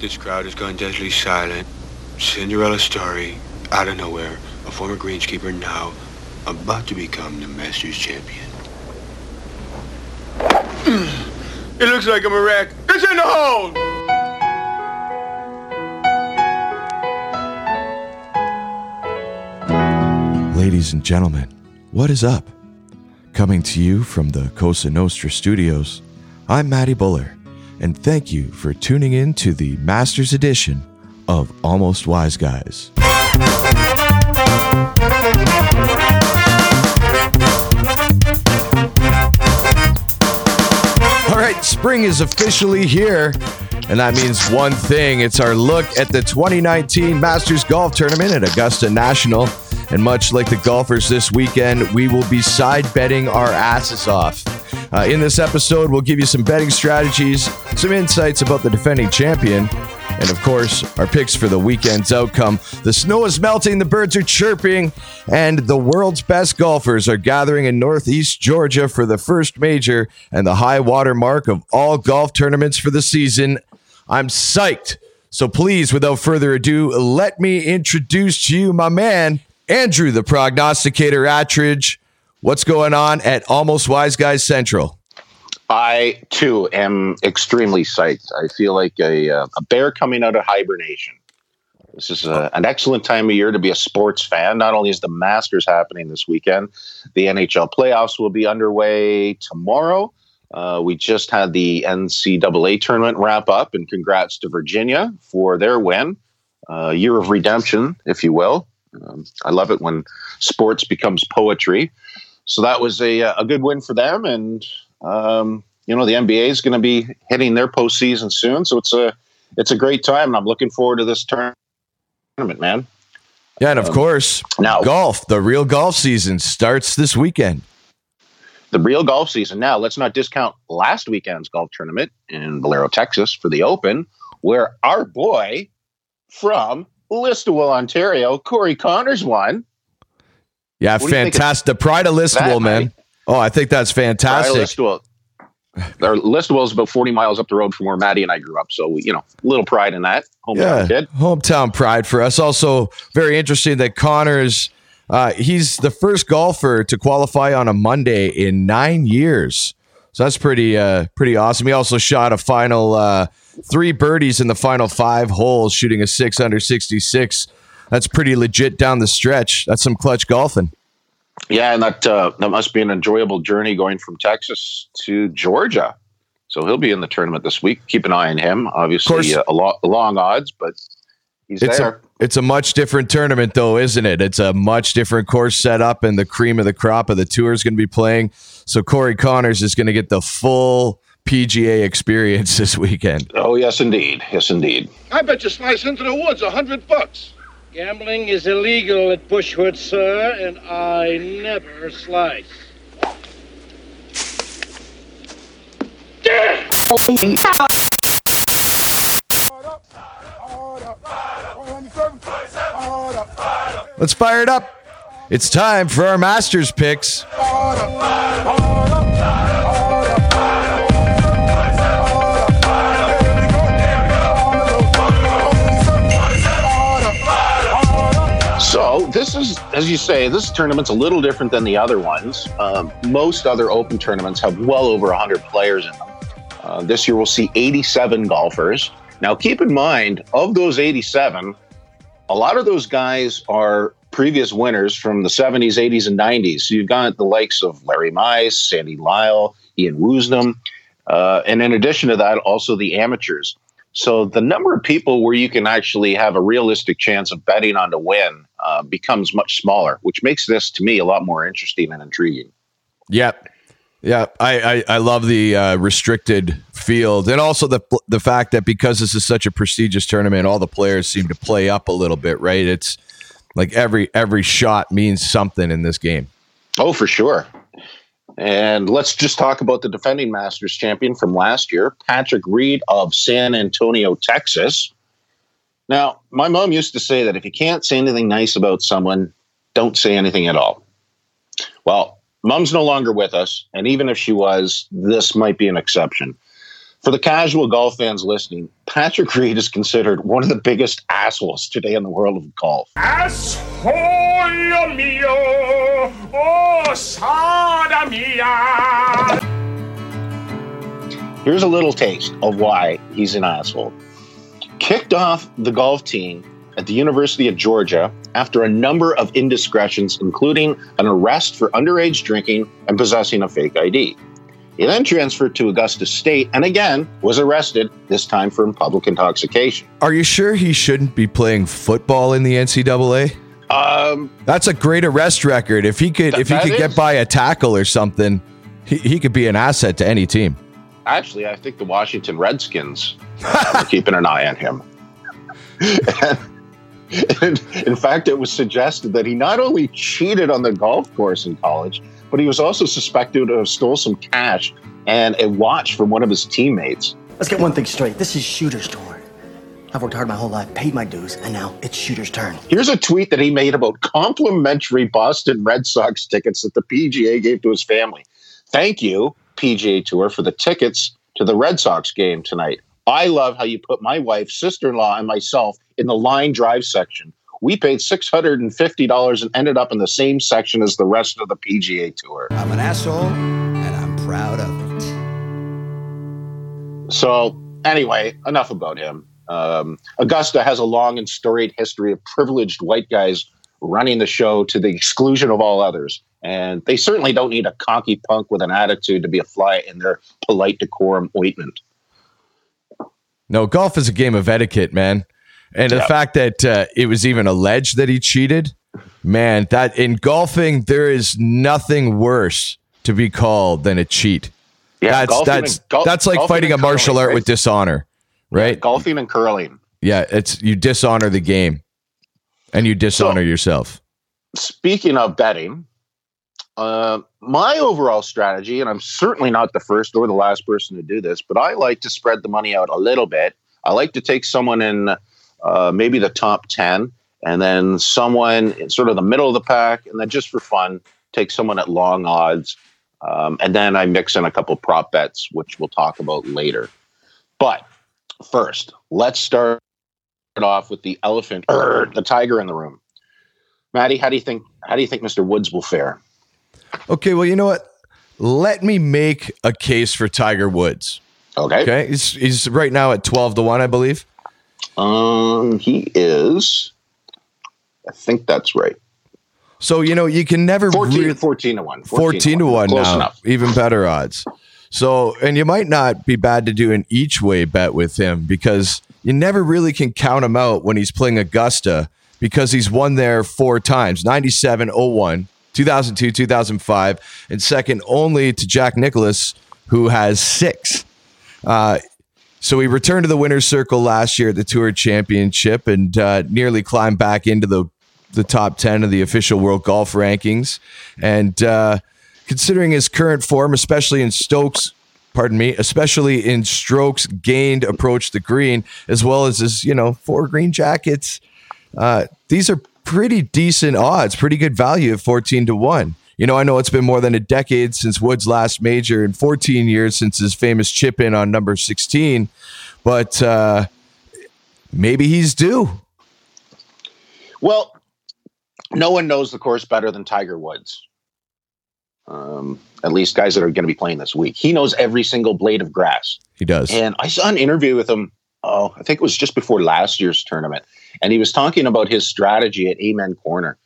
This crowd has gone deadly silent. Cinderella story, out of nowhere. A former greenskeeper now about to become the Masters champion. it looks like I'm a wreck. It's in the hole! Ladies and gentlemen, what is up? Coming to you from the Cosa Nostra studios, I'm Matty Buller, and thank you for tuning in to the Masters edition of Almost Wise Guys. All right, spring is officially here, and that means one thing it's our look at the 2019 Masters Golf Tournament at Augusta National. And much like the golfers this weekend, we will be side betting our asses off. Uh, in this episode, we'll give you some betting strategies, some insights about the defending champion, and of course, our picks for the weekend's outcome. The snow is melting, the birds are chirping, and the world's best golfers are gathering in Northeast Georgia for the first major and the high water mark of all golf tournaments for the season. I'm psyched. So please, without further ado, let me introduce to you my man, Andrew, the prognosticator Attridge. What's going on at Almost Wise Guys Central? I too am extremely psyched. I feel like a, uh, a bear coming out of hibernation. This is a, an excellent time of year to be a sports fan. Not only is the Masters happening this weekend, the NHL playoffs will be underway tomorrow. Uh, we just had the NCAA tournament wrap up, and congrats to Virginia for their win. Uh, year of redemption, if you will. Um, I love it when sports becomes poetry. So that was a, a good win for them, and um, you know, the NBA is going to be hitting their postseason soon, so it's a it's a great time, and I'm looking forward to this tournament, man. Yeah, and of um, course, now golf, the real golf season starts this weekend. The real golf season. Now, let's not discount last weekend's golf tournament in Valero, Texas, for the Open, where our boy from Listowel, Ontario, Corey Conners won. Yeah, fantastic. The pride of Listowel, man. Night? Oh, I think that's fantastic. Listowel. Our Listowel is about 40 miles up the road from where Maddie and I grew up. So, we, you know, a little pride in that. Hometown yeah, kid. Hometown pride for us. Also, very interesting that Conners, uh, he's the first golfer to qualify on a Monday in nine years. So that's pretty uh, pretty awesome. He also shot a final uh, three birdies in the final five holes, shooting a six under 66. That's pretty legit down the stretch. That's some clutch golfing. Yeah, and that uh, that must be an enjoyable journey going from Texas to Georgia. So he'll be in the tournament this week. Keep an eye on him. Obviously, uh, a lot long odds, but he's it's there. A, it's a much different tournament, though, isn't it? It's a much different course setup, and the cream of the crop of the tour is going to be playing. So Corey Conners is going to get the full PGA experience this weekend. Oh yes, indeed. Yes, indeed. I bet you slice into the woods a hundred bucks. Gambling is illegal at Bushwood, sir, and I never slice. Let's fire it up. It's time for our Masters picks. This is, as you say, this tournament's a little different than the other ones. Um, most other open tournaments have well over 100 players in them. Uh, this year we'll see 87 golfers. Now, keep in mind, of those 87, a lot of those guys are previous winners from the 70s, 80s, and 90s. So you've got the likes of Larry Mize, Sandy Lyle, Ian Woosnam, uh, and in addition to that, also the amateurs. So the number of people where you can actually have a realistic chance of betting on to win uh, becomes much smaller, which makes this to me a lot more interesting and intriguing. Yep. Yeah, I, I, I love the uh, restricted field, and also the the fact that because this is such a prestigious tournament, all the players seem to play up a little bit, right? It's like every every shot means something in this game. Oh, for sure. And let's just talk about the defending Masters champion from last year, Patrick Reed of San Antonio, Texas. Now, my mom used to say that if you can't say anything nice about someone, don't say anything at all. Well, mom's no longer with us, and even if she was, this might be an exception. For the casual golf fans listening, Patrick Reed is considered one of the biggest assholes today in the world of golf. Asshole mio, oh sada mia. Here's a little taste of why he's an asshole. Kicked off the golf team at the University of Georgia after a number of indiscretions, including an arrest for underage drinking and possessing a fake ID. He then transferred to Augusta State and again was arrested, this time for public intoxication. Are you sure he shouldn't be playing football in the NCAA? Um, That's a great arrest record. If he could, Th- if he could get by a tackle or something, he, he could be an asset to any team. Actually, I think the Washington Redskins are keeping an eye on him. and, in fact, it was suggested that he not only cheated on the golf course in college, but he was also suspected to have stole some cash and a watch from one of his teammates. Let's get one thing straight. This is Shooter's turn. I've worked hard my whole life, paid my dues, and now it's Shooter's turn. Here's a tweet that he made about complimentary Boston Red Sox tickets that the PGA gave to his family. Thank you, PGA Tour, for the tickets to the Red Sox game tonight. I love how you put my wife, sister in law, and myself in the line drive section. We paid $650 and ended up in the same section as the rest of the PGA Tour. I'm an asshole, and I'm proud of it. So, anyway, enough about him. Um, Augusta has a long and storied history of privileged white guys running the show to the exclusion of all others. And they certainly don't need a cocky punk with an attitude to be a fly in their polite decorum ointment. No, golf is a game of etiquette, man. And the fact that uh, it was even alleged that he cheated, man, that in golfing, there is nothing worse to be called than a cheat. Yeah, that's golfing that's and- that's like fighting a martial curling, art right? with dishonor, right? Golfing and curling. Yeah, it's you dishonor the game, and you dishonor yourself. Speaking of betting, uh, my overall strategy, and I'm certainly not the first or the last person to do this, but I like to spread the money out a little bit. I like to take someone in uh, maybe the top 10, and then someone in sort of the middle of the pack, and then just for fun, take someone at long odds. Um, and then I mix in a couple prop bets, which we'll talk about later. But first, let's start off with the elephant, er, the tiger in the room. Maddie, how do you think? How do you think Mr. Woods will fare? Okay, well, you know what? Let me make a case for Tiger Woods. Okay. Okay, he's he's right now at twelve to one, I believe. Um, he is. I think that's right. So you know you can never 14, really- 14 to 1. 14 to 1 Close now. enough. Even better odds. So, and you might not be bad to do an each way bet with him because you never really can count him out when he's playing Augusta because he's won there four times 97, 01, 2002, 2005, and second only to Jack Nicklaus, who has six. Uh, so he returned to the winner's circle last year at the Tour Championship and uh, nearly climbed back into the the top 10 of the official world golf rankings. And uh, considering his current form, especially in Stokes, pardon me, especially in strokes gained approach the green, as well as his, you know, four green jackets, uh, these are pretty decent odds, pretty good value at 14 to 1. You know, I know it's been more than a decade since Woods' last major and 14 years since his famous chip in on number 16, but uh, maybe he's due. Well, no one knows the course better than Tiger Woods. Um, at least guys that are going to be playing this week. He knows every single blade of grass. He does. And I saw an interview with him. Oh, I think it was just before last year's tournament, and he was talking about his strategy at Amen Corner.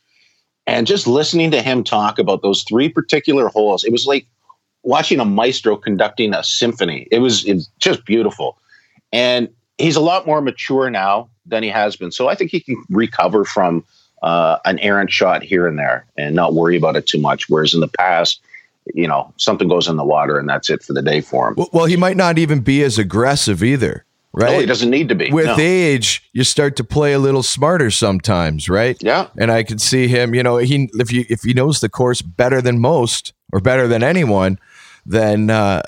And just listening to him talk about those three particular holes, it was like watching a maestro conducting a symphony. It was, it was just beautiful. And he's a lot more mature now than he has been. So I think he can recover from uh, an errant shot here and there and not worry about it too much. Whereas in the past, you know, something goes in the water and that's it for the day for him. Well- Well, he might not even be as aggressive either, right? No, he doesn't need to be. With No. age, you start to play a little smarter sometimes, right? Yeah. And I can see him, you know, he if you if he knows the course better than most or better than anyone, then uh,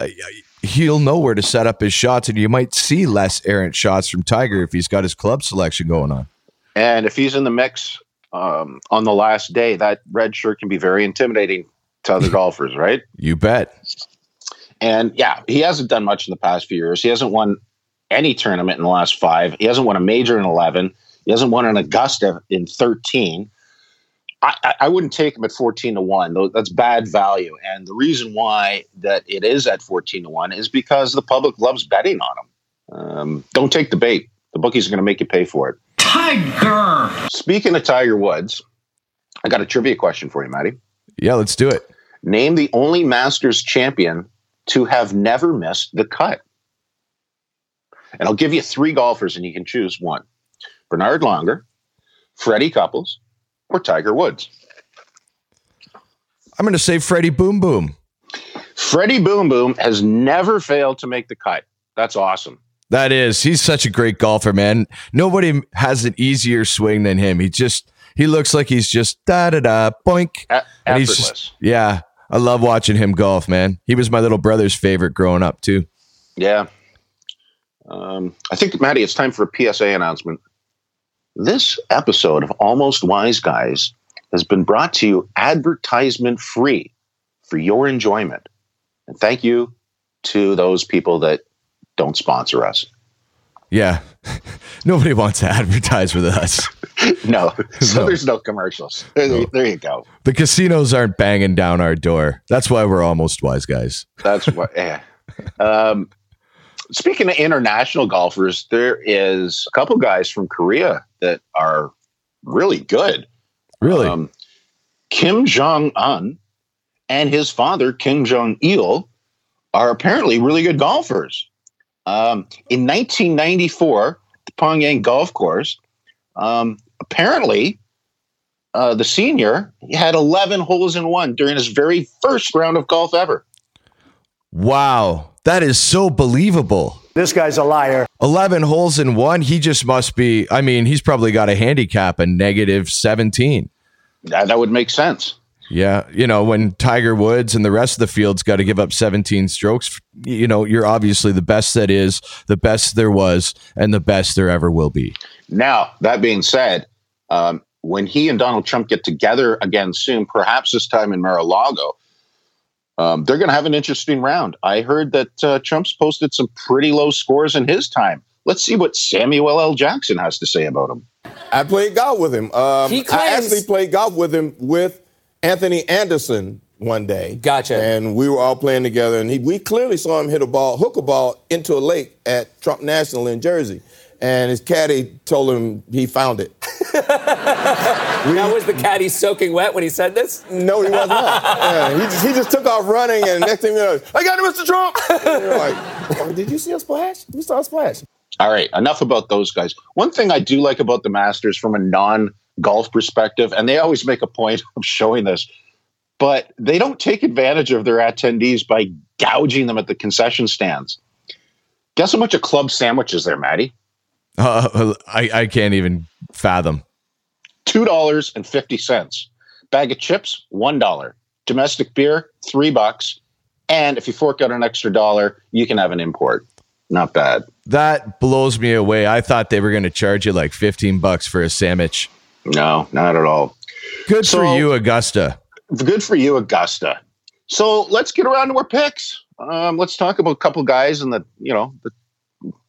he'll know where to set up his shots, and you might see less errant shots from Tiger if he's got his club selection going on. And if he's in the mix um, on the last day, that red shirt can be very intimidating to other golfers, right? You bet. And yeah, he hasn't done much in the past few years. He hasn't won any tournament in the last five. He hasn't won a major in 11. He hasn't won an Augusta in 13. I, I- I wouldn't take him at 14 to 1. Though That's bad value. And the reason why that it is at 14 to 1 is because the public loves betting on him. Um, don't take the bait. The bookies are going to make you pay for it. Tiger! Speaking of Tiger Woods, I got a trivia question for you, Matty. Yeah, let's do it. Name the only Masters champion to have never missed the cut. And I'll give you three golfers, and you can choose one Bernhard Langer, Freddie Couples, or Tiger Woods. I'm going to say Freddie Boom Boom. Freddie Boom Boom has never failed to make the cut. That's awesome. That is, he's such a great golfer, man. Nobody has an easier swing than him. He just, he looks like he's just da da da boink. E- And he's just, yeah, I love watching him golf, man. He was my little brother's favorite growing up, too. Yeah. Um, I think, Maddie, it's time for a PSA announcement. This episode of Almost Wise Guys has been brought to you advertisement free for your enjoyment. And thank you to those people that don't sponsor us. Yeah. Nobody wants to advertise with us. No, so No. there's no commercials. There, there you go. The casinos aren't banging down our door. That's why we're almost wise guys. That's why. Yeah. Um, speaking of international golfers, there is a couple guys from Korea that are really good. Really? Um, Kim Jong Un and his father Kim Jong Il are apparently really good golfers. Um, in 1994, the Pyongyang Golf Course, um, apparently, uh, the senior had 11 holes in one during his very first round of golf ever. Wow. That is so believable. This guy's a liar. 11 holes in one. He just must be, I mean, he's probably got a handicap, a negative 17. That, that would make sense. Yeah. You know, when Tiger Woods and the rest of the field's got to give up 17 strokes, you know, you're obviously the best that is, the best there was, and the best there ever will be. Now, that being said, um, when he and Donald Trump get together again soon, perhaps this time in Mar-a-Lago, um, they're going to have an interesting round. I heard that uh, Trump's posted some pretty low scores in his time. Let's see what Samuel L. Jackson has to say about him. I played golf with him. Um, He I actually played golf with him with Anthony Anderson one day. Gotcha. And we were all playing together, and he, we clearly saw him hit a ball, hook a ball into a lake at Trump National in Jersey. And his caddy told him he found it. Now was the caddy soaking wet when he said this? No, he was not. Yeah, he, just, he just took off running, and next thing you know, I got it, Mr. Trump. Like, "Oh, did you see a splash? We saw a splash. All right, enough about those guys. One thing I do like about the Masters from a non golf perspective, and they always make a point of showing this, but they don't take advantage of their attendees by gouging them at the concession stands. Guess how much a club sandwich is there, Maddie? Uh, I, I can't even fathom. Two dollars and fifty cents. Bag of chips, one dollar. Domestic beer, three bucks. And if you fork out an extra dollar, you can have an import. Not bad. That blows me away. I thought they were going to charge you like 15 bucks for a sandwich. No, not at all. Good So- for you, Augusta. Good for you, Augusta. So let's get around to our picks. Um, let's talk about a couple guys in the you know the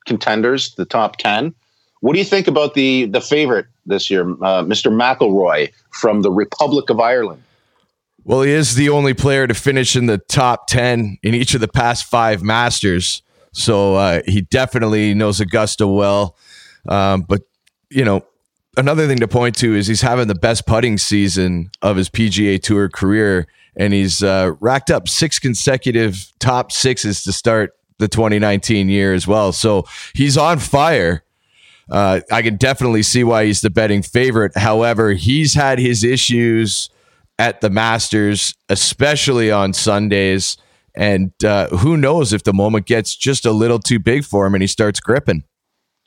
contenders, the top ten. What do you think about the the favorite this year, uh, Mr. McIlroy from the Republic of Ireland? Well, he is the only player to finish in the top 10 in each of the past five Masters. So uh, he definitely knows Augusta well. Um, but, you know, another thing to point to is he's having the best putting season of his PGA Tour career. And he's uh, racked up six consecutive top sixes to start the 2019 year as well. So he's on fire. Uh, I can definitely see why he's the betting favorite. However, he's had his issues at the Masters, especially on Sundays. And uh, who knows if the moment gets just a little too big for him and he starts gripping.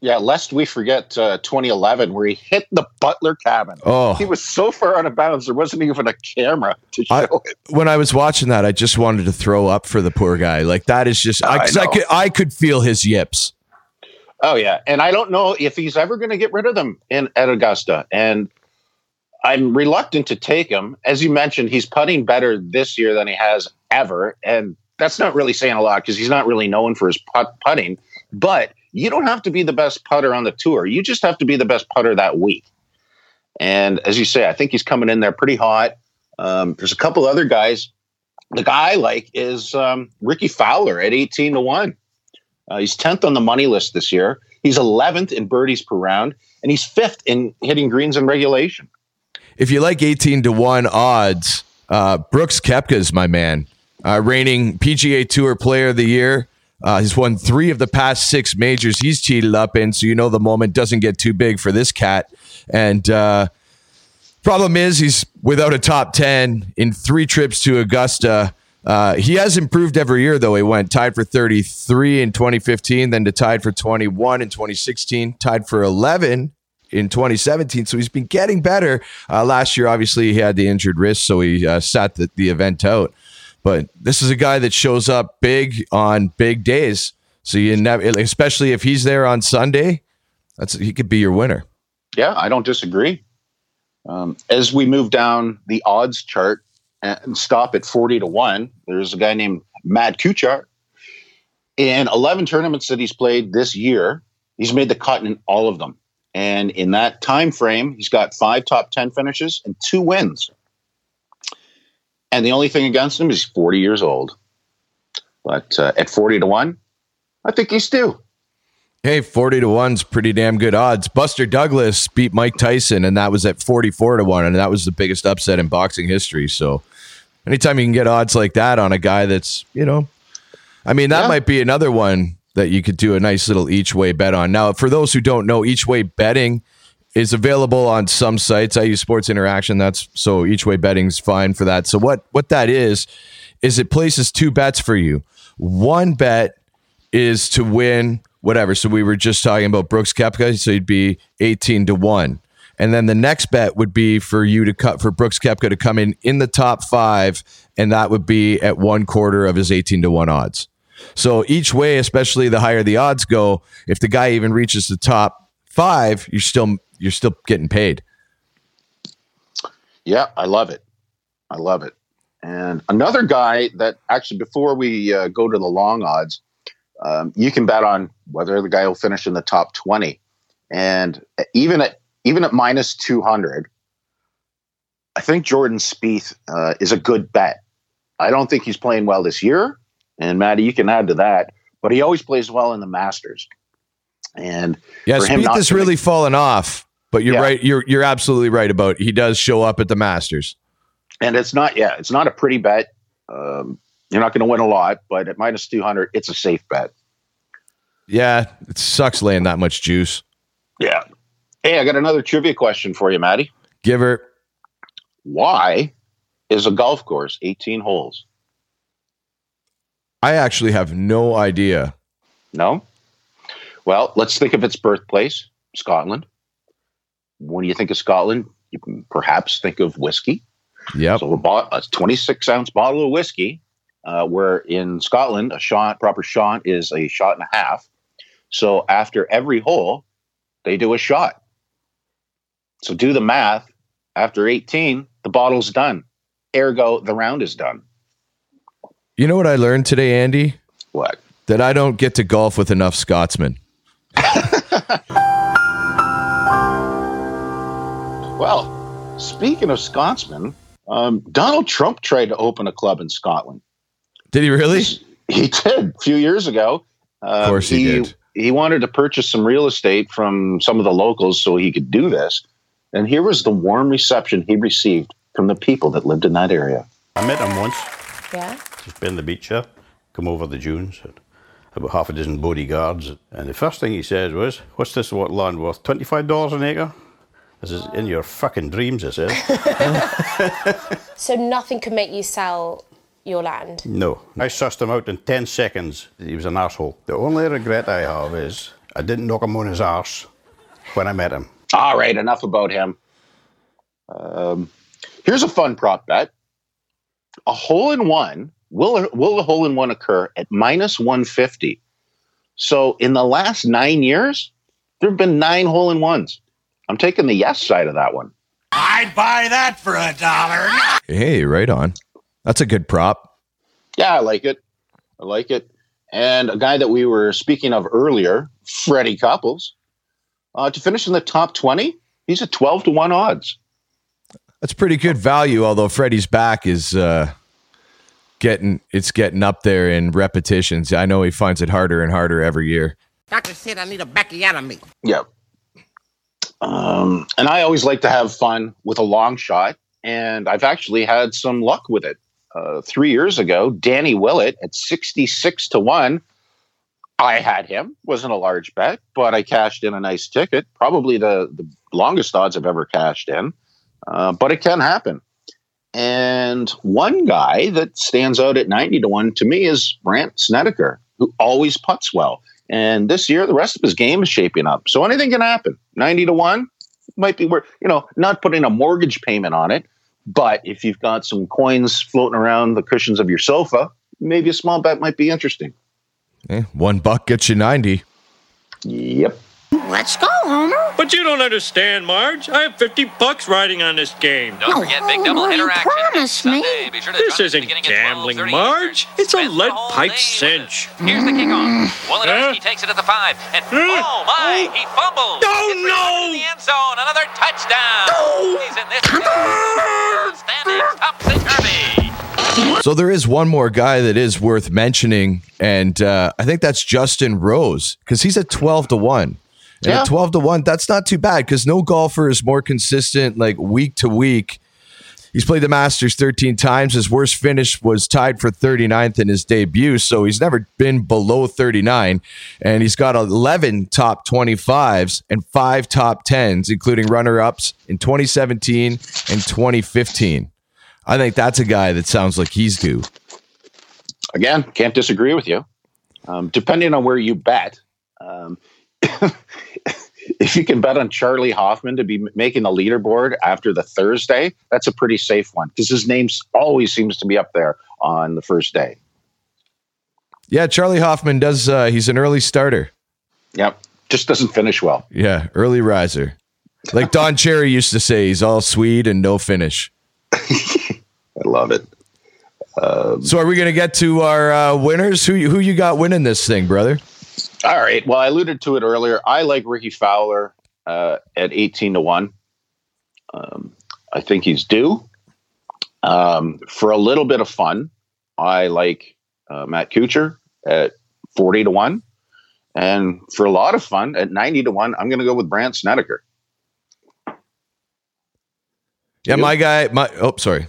Yeah, lest we forget uh, 2011, where he hit the Butler cabin. Oh. He was so far out of bounds, there wasn't even a camera to show I, it. when I was watching that, I just wanted to throw up for the poor guy. Like that is just, I, I I, could, I could feel his yips. Oh yeah, and I don't know if he's ever going to get rid of them in at Augusta, and I'm reluctant to take him. As you mentioned, he's putting better this year than he has ever, and that's not really saying a lot because he's not really known for his putt putting. But you don't have to be the best putter on the tour. You just have to be the best putter that week. And as you say, I think he's coming in there pretty hot. Um, there's a couple other guys. The guy I like is um, Rickie Fowler at 18 to 1. Uh, he's 10th on the money list this year. He's 11th in birdies per round, and he's fifth in hitting greens in regulation. If you like 18 to 1 odds, uh, Brooks Koepka's my man. Uh, reigning PGA Tour Player of the Year. Uh, he's won three of the past six majors he's cheated up in, so you know the moment doesn't get too big for this cat. And uh, problem is, he's without a top 10 in three trips to Augusta. Uh, he has improved every year, though. He went tied for 33 in 2015, then to tied for 21 in 2016, tied for 11 in 2017. So he's been getting better. Uh, last year, obviously, he had the injured wrist, so he uh, sat the, the event out. But this is a guy that shows up big on big days. So you never, especially if he's there on Sunday, that's he could be your winner. Yeah, I don't disagree. Um, as we move down the odds chart and stop at 40 to 1, there's a guy named Matt Kuchar. In 11 tournaments that he's played this year, he's made the cut in all of them. And in that time frame, he's got five top 10 finishes and two wins. And the only thing against him is 40 years old. But uh, at 40 to 1, I think he's due. Hey, 40 to 1's pretty damn good odds. Buster Douglas beat Mike Tyson, and that was at 44 to 1, and that was the biggest upset in boxing history. So anytime you can get odds like that on a guy that's, you know, I mean, that Yeah. might be another one that you could do a nice little each way bet on. Now, for those who don't know, each way betting is available on some sites. I use Sports Interaction. That's so each way betting's fine for that. So what what that is is it places two bets for you. One bet is to win whatever. So we were just talking about Brooks Koepka, so you'd be 18 to 1. And then the next bet would be for you to cut for Brooks Koepka to come in in the top 5 and that would be at one quarter of his 18 to 1 odds. So each way, especially the higher the odds go, if the guy even reaches the top 5, you're still you're still getting paid. Yeah, I love it. I love it. And another guy that actually, before we uh, go to the long odds, um, you can bet on whether the guy will finish in the top twenty. And even at even at minus two hundred, I think Jordan Spieth uh, is a good bet. I don't think he's playing well this year, and Maddie, you can add to that. But he always plays well in the Masters. And Yeah, Spieth has really make- fallen off, but you're Yeah. right. You're you're absolutely right about he does show up at the Masters. and it's not yeah it's not a pretty bet um, you're not going to win a lot but at minus 200 it's a safe bet Yeah, it sucks laying that much juice. yeah hey i got another trivia question for you maddie Give her why is a golf course 18 holes I actually have no idea. no well let's think of its birthplace scotland when you think of scotland you can perhaps think of whiskey Yeah. So a, bo- a 26 ounce bottle of whiskey, uh, where in Scotland, a shot, proper shot is a shot and a half. So after every hole, they do a shot. So do the math. After 18, the bottle's done. Ergo, the round is done. You know what I learned today, Andy? What? That I don't get to golf with enough Scotsmen. Well, speaking of Scotsmen, um, Donald Trump tried to open a club in Scotland. Did he really? He did a few years ago. Uh, Of course he did. He wanted to purchase some real estate from some of the locals so he could do this. And here was the warm reception he received from the people that lived in that area. I met him once, Yeah. just been on the beach here, come over the dunes, about half a dozen bodyguards. And the first thing he said was, What's this what land worth? $25 an acre? This is in your fucking dreams, I said. So nothing could make you sell your land. no. I sussed him out in 10 seconds. He was an asshole. The only regret I have is I didn't knock him on his arse when I met him. All right, enough about him. Um, here's a fun prop bet. A hole in one, will, will a hole in one occur at minus 150? So in the last nine years, there have been nine hole in ones. I'm taking the yes side of that one. I'd buy that for a dollar. Hey, right on. That's a good prop. Yeah, I like it. I like it. And a guy that we were speaking of earlier, Freddie Couples, uh, to finish in the top 20, he's at 12 to 1 odds. That's pretty good value, although Freddie's back is uh, getting it's getting up there in repetitions. I know he finds it harder and harder every year. Doctor said I need a backiotomy. Yeah. Um, and I always like to have fun with a long shot, and I've actually had some luck with it. Uh, three years ago, Danny Willett at 66 to 1. I had him. Wasn't a large bet, but I cashed in a nice ticket. Probably the, the longest odds I've ever cashed in, uh, but it can happen. And one guy that stands out at 90 to 1 to me is Brandt Snedeker, who always puts well. And this year, the rest of his game is shaping up. So anything can happen. 90 to 1 might be worth, you know, not putting a mortgage payment on it. But if you've got some coins floating around the cushions of your sofa, maybe a small bet might be interesting. Eh, one buck gets you 90. Yep. Let's go, Homer. But you don't understand, Marge. I have 50 bucks riding on this game. Don't forget big double header action. Promise me. Sure This isn't gambling, 12:30 Marge. It's a Spend the lead pipe day with cinch. us. Here's the kickoff. Wolodarski takes it at the five. And oh my, he fumbles. Oh, It's no. in the end zone. Another touchdown. He's in this standings topsy-turvy. So there is one more guy that is worth mentioning, and uh, I think that's Justin Rose because he's at twelve to one. And Yeah. at twelve to one, that's not too bad because no golfer is more consistent, like week to week. He's played the Masters 13 times. His worst finish was tied for 39th in his debut, so he's never been below 39. And he's got 11 top 25s and five top 10s, including runner ups in 2017 and 2015. I think that's a guy that sounds like he's due. Again, can't disagree with you. Um, depending on where you bet, um, if you can bet on Charley Hoffman to be making the leaderboard after the Thursday, that's a pretty safe one because his name always seems to be up there on the first day. Yeah, Charley Hoffman does. Uh, he's an early starter. Yep, just doesn't finish well. Yeah, early riser. Like Don Cherry used to say, he's all sweet and no finish. I love it. Um, So, are we going to get to our uh, winners? Who who you got winning this thing, brother? All right. Well, I alluded to it earlier. I like Rickie Fowler uh, at 18 to 1. Um, I think he's due. Um, for a little bit of fun, I like uh, Matt Kuchar at 40 to 1. And for a lot of fun, at 90 to 1, I'm going to go with Brandt Snedeker. Yeah, my guy. My oh, sorry.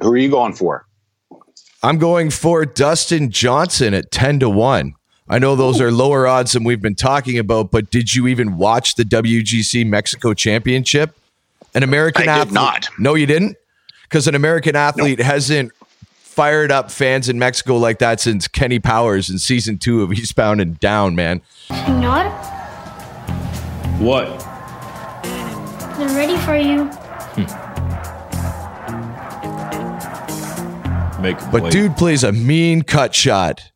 Who are you going for? I'm going for Dustin Johnson at 10 to 1. I know those are lower odds than we've been talking about, but did you even watch the WGC Mexico Championship? An American I did athlete. not. No, you didn't? Because an American athlete hasn't fired up fans in Mexico like that since Kenny Powers in season two of Eastbound and Down, man. Senor, What? they're ready for you. Hmm. Make a But play. dude plays a mean cut shot.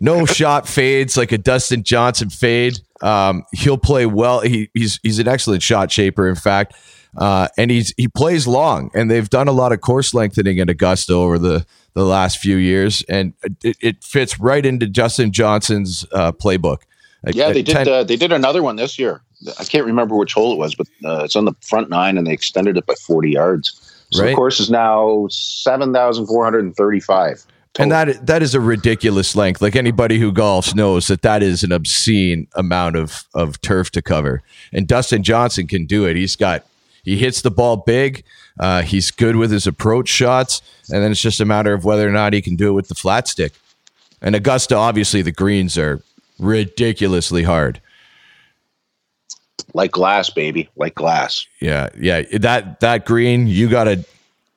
No shot fades like a Dustin Johnson fade. Um, he'll play well. He, he's he's an excellent shot shaper, in fact, uh, and he's he plays long. And they've done a lot of course lengthening at Augusta over the the last few years, and it, it fits right into Justin Johnson's uh, playbook. Yeah, they did. Uh, they did another one this year. I can't remember which hole it was, but uh, it's on the front nine, and they extended it by 40 yards. So Right. the course is now 7,435. And that that is a ridiculous length. Like anybody who golfs knows that that is an obscene amount of of turf to cover. And Dustin Johnson can do it. He's got he hits the ball big. Uh, he's good with his approach shots, and then it's just a matter of whether or not he can do it with the flat stick. And Augusta, obviously, the greens are ridiculously hard. Like glass, baby, like glass. Yeah, yeah. That that green, you gotta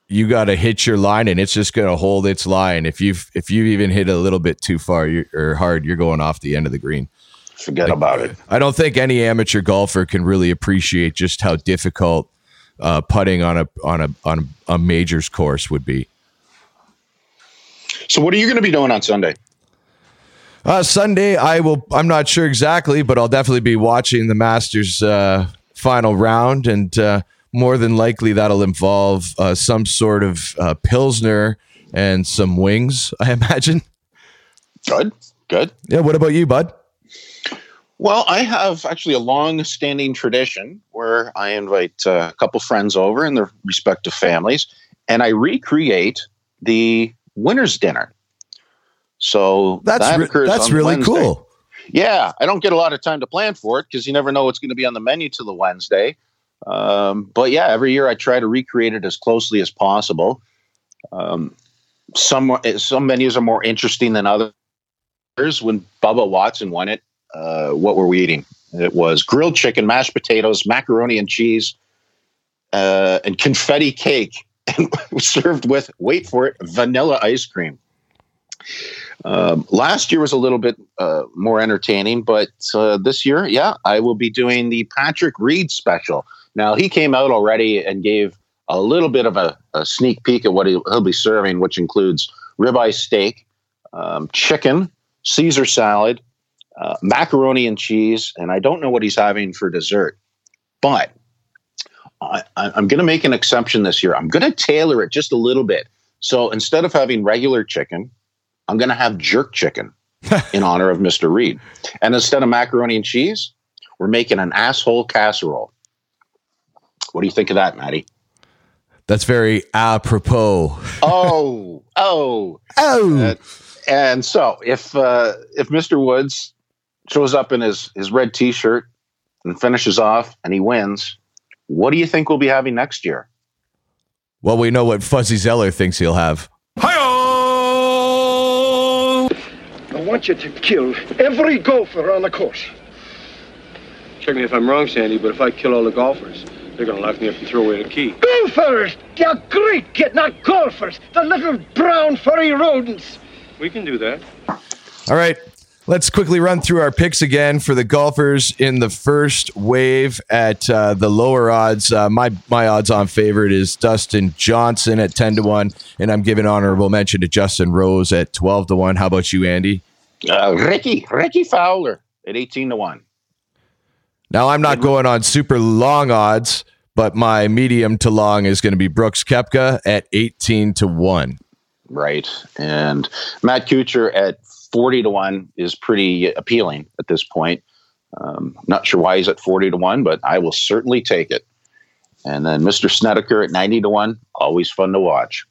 you gotta hit your line, and it's just gonna hold its line. If you've if you've even hit a little bit too far or hard, you're going off the end of the green. Forget about it. I don't think any amateur golfer can really appreciate just how difficult uh, putting on a on a on a majors course would be. So, what are you going to be doing on Sunday? Uh, Sunday, I will. I'm not sure exactly, but I'll definitely be watching the Masters uh, final round, and uh, more than likely that'll involve uh, some sort of uh, pilsner and some wings. I imagine. Good, good. Yeah. What about you, bud? Well, I have actually a long-standing tradition where I invite uh, a couple friends over and their respective families, and I recreate the winner's dinner. So That's that re- that's really Wednesday. cool. Yeah, I don't get a lot of time to plan for it because you never know what's going to be on the menu to the Wednesday. Um, but yeah, every year I try to recreate it as closely as possible. Um, some some menus are more interesting than others. When Bubba Watson won it, uh, what were we eating? It was grilled chicken, mashed potatoes, macaroni and cheese, uh, and confetti cake, and served with wait for it, vanilla ice cream. Um, last year was a little bit uh, more entertaining, but uh, this year, yeah, I will be doing the Patrick Reed special. Now, he came out already and gave a little bit of a, a sneak peek at what he, he'll be serving, which includes ribeye steak, um, chicken, Caesar salad, uh, macaroni and cheese, and I don't know what he's having for dessert, but I, I- I'm going to make an exception this year. I'm going to tailor it just a little bit. So instead of having regular chicken, I'm going to have jerk chicken in honor of Mr. Reed. And instead of macaroni and cheese, we're making an asshole casserole. What do you think of that, Maddie? That's very apropos. Oh, oh, oh. Uh, and so, if uh, if Mr. Woods shows up in his his red T-shirt and finishes off, and he wins, what do you think we'll be having next year? Well, we know what Fuzzy Zoeller thinks he'll have. Hi! I want you to kill every golfer on the course. Check me if I'm wrong, Sandy, but if I kill all the golfers, they're gonna lock me up and throw away the key. Golfers! They're great kid, not golfers. The little brown furry rodents. We can do that. All right. Let's quickly run through our picks again for the golfers in the first wave at uh, the lower odds. Uh, my my odds on favorite is Dustin Johnson at ten to one, and I'm giving honorable mention to Justin Rose at twelve to one. How about you, Andy? Uh, Rickie, Rickie Fowler at eighteen to one. Now I'm not going on super long odds, but my medium to long is going to be Brooks Koepka at eighteen to one. Right, and Matt Kuchar at forty to one is pretty appealing at this point. Um, not sure why he's at forty to one, but I will certainly take it. And then Mr. Snedeker at ninety to one, always fun to watch.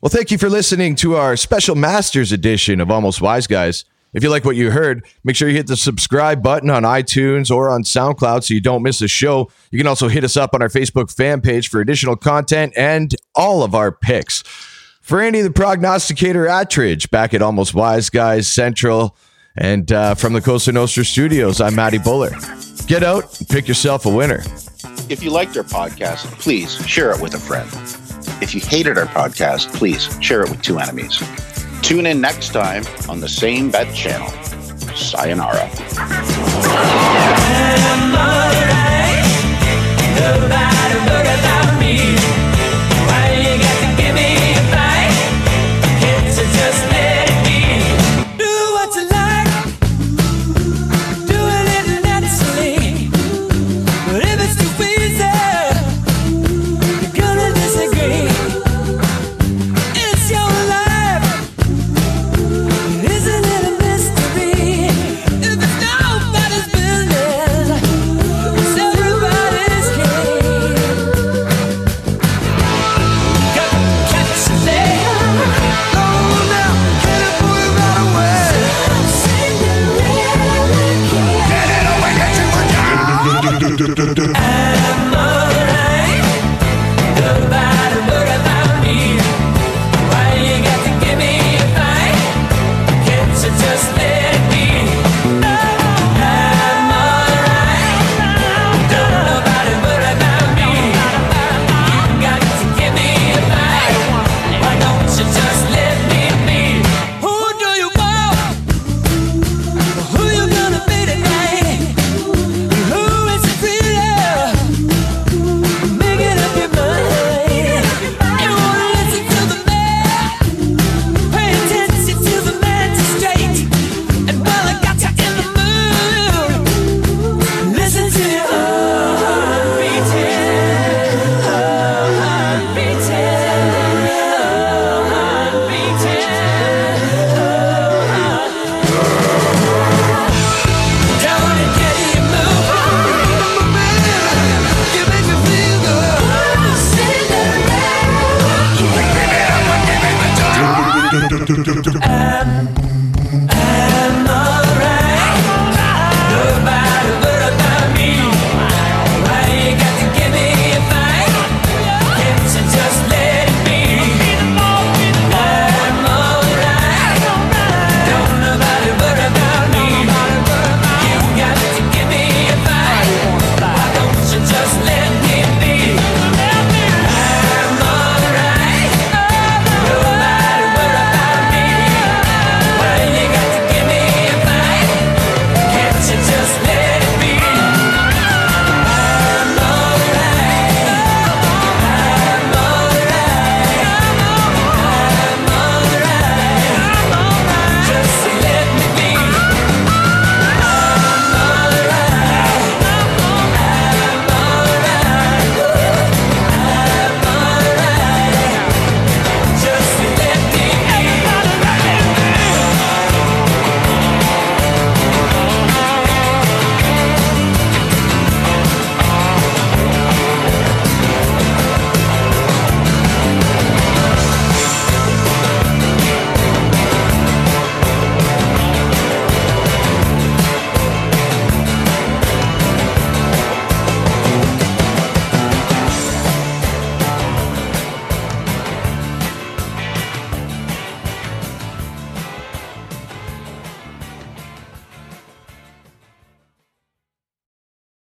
Well, thank you for listening to our special Masters edition of Almost Wise Guys. If you like what you heard, make sure you hit the subscribe button on iTunes or on SoundCloud so you don't miss a show. You can also hit us up on our Facebook fan page for additional content and all of our picks. For Andy the Prognosticator Attridge, back at Almost Wise Guys Central, and uh, from the Costa Nostra Studios, I'm Matty Buller. Get out and pick yourself a winner. If you liked our podcast, please share it with a friend. If you hated our podcast, please share it with two enemies. Tune in next time on the same bet channel. Sayonara.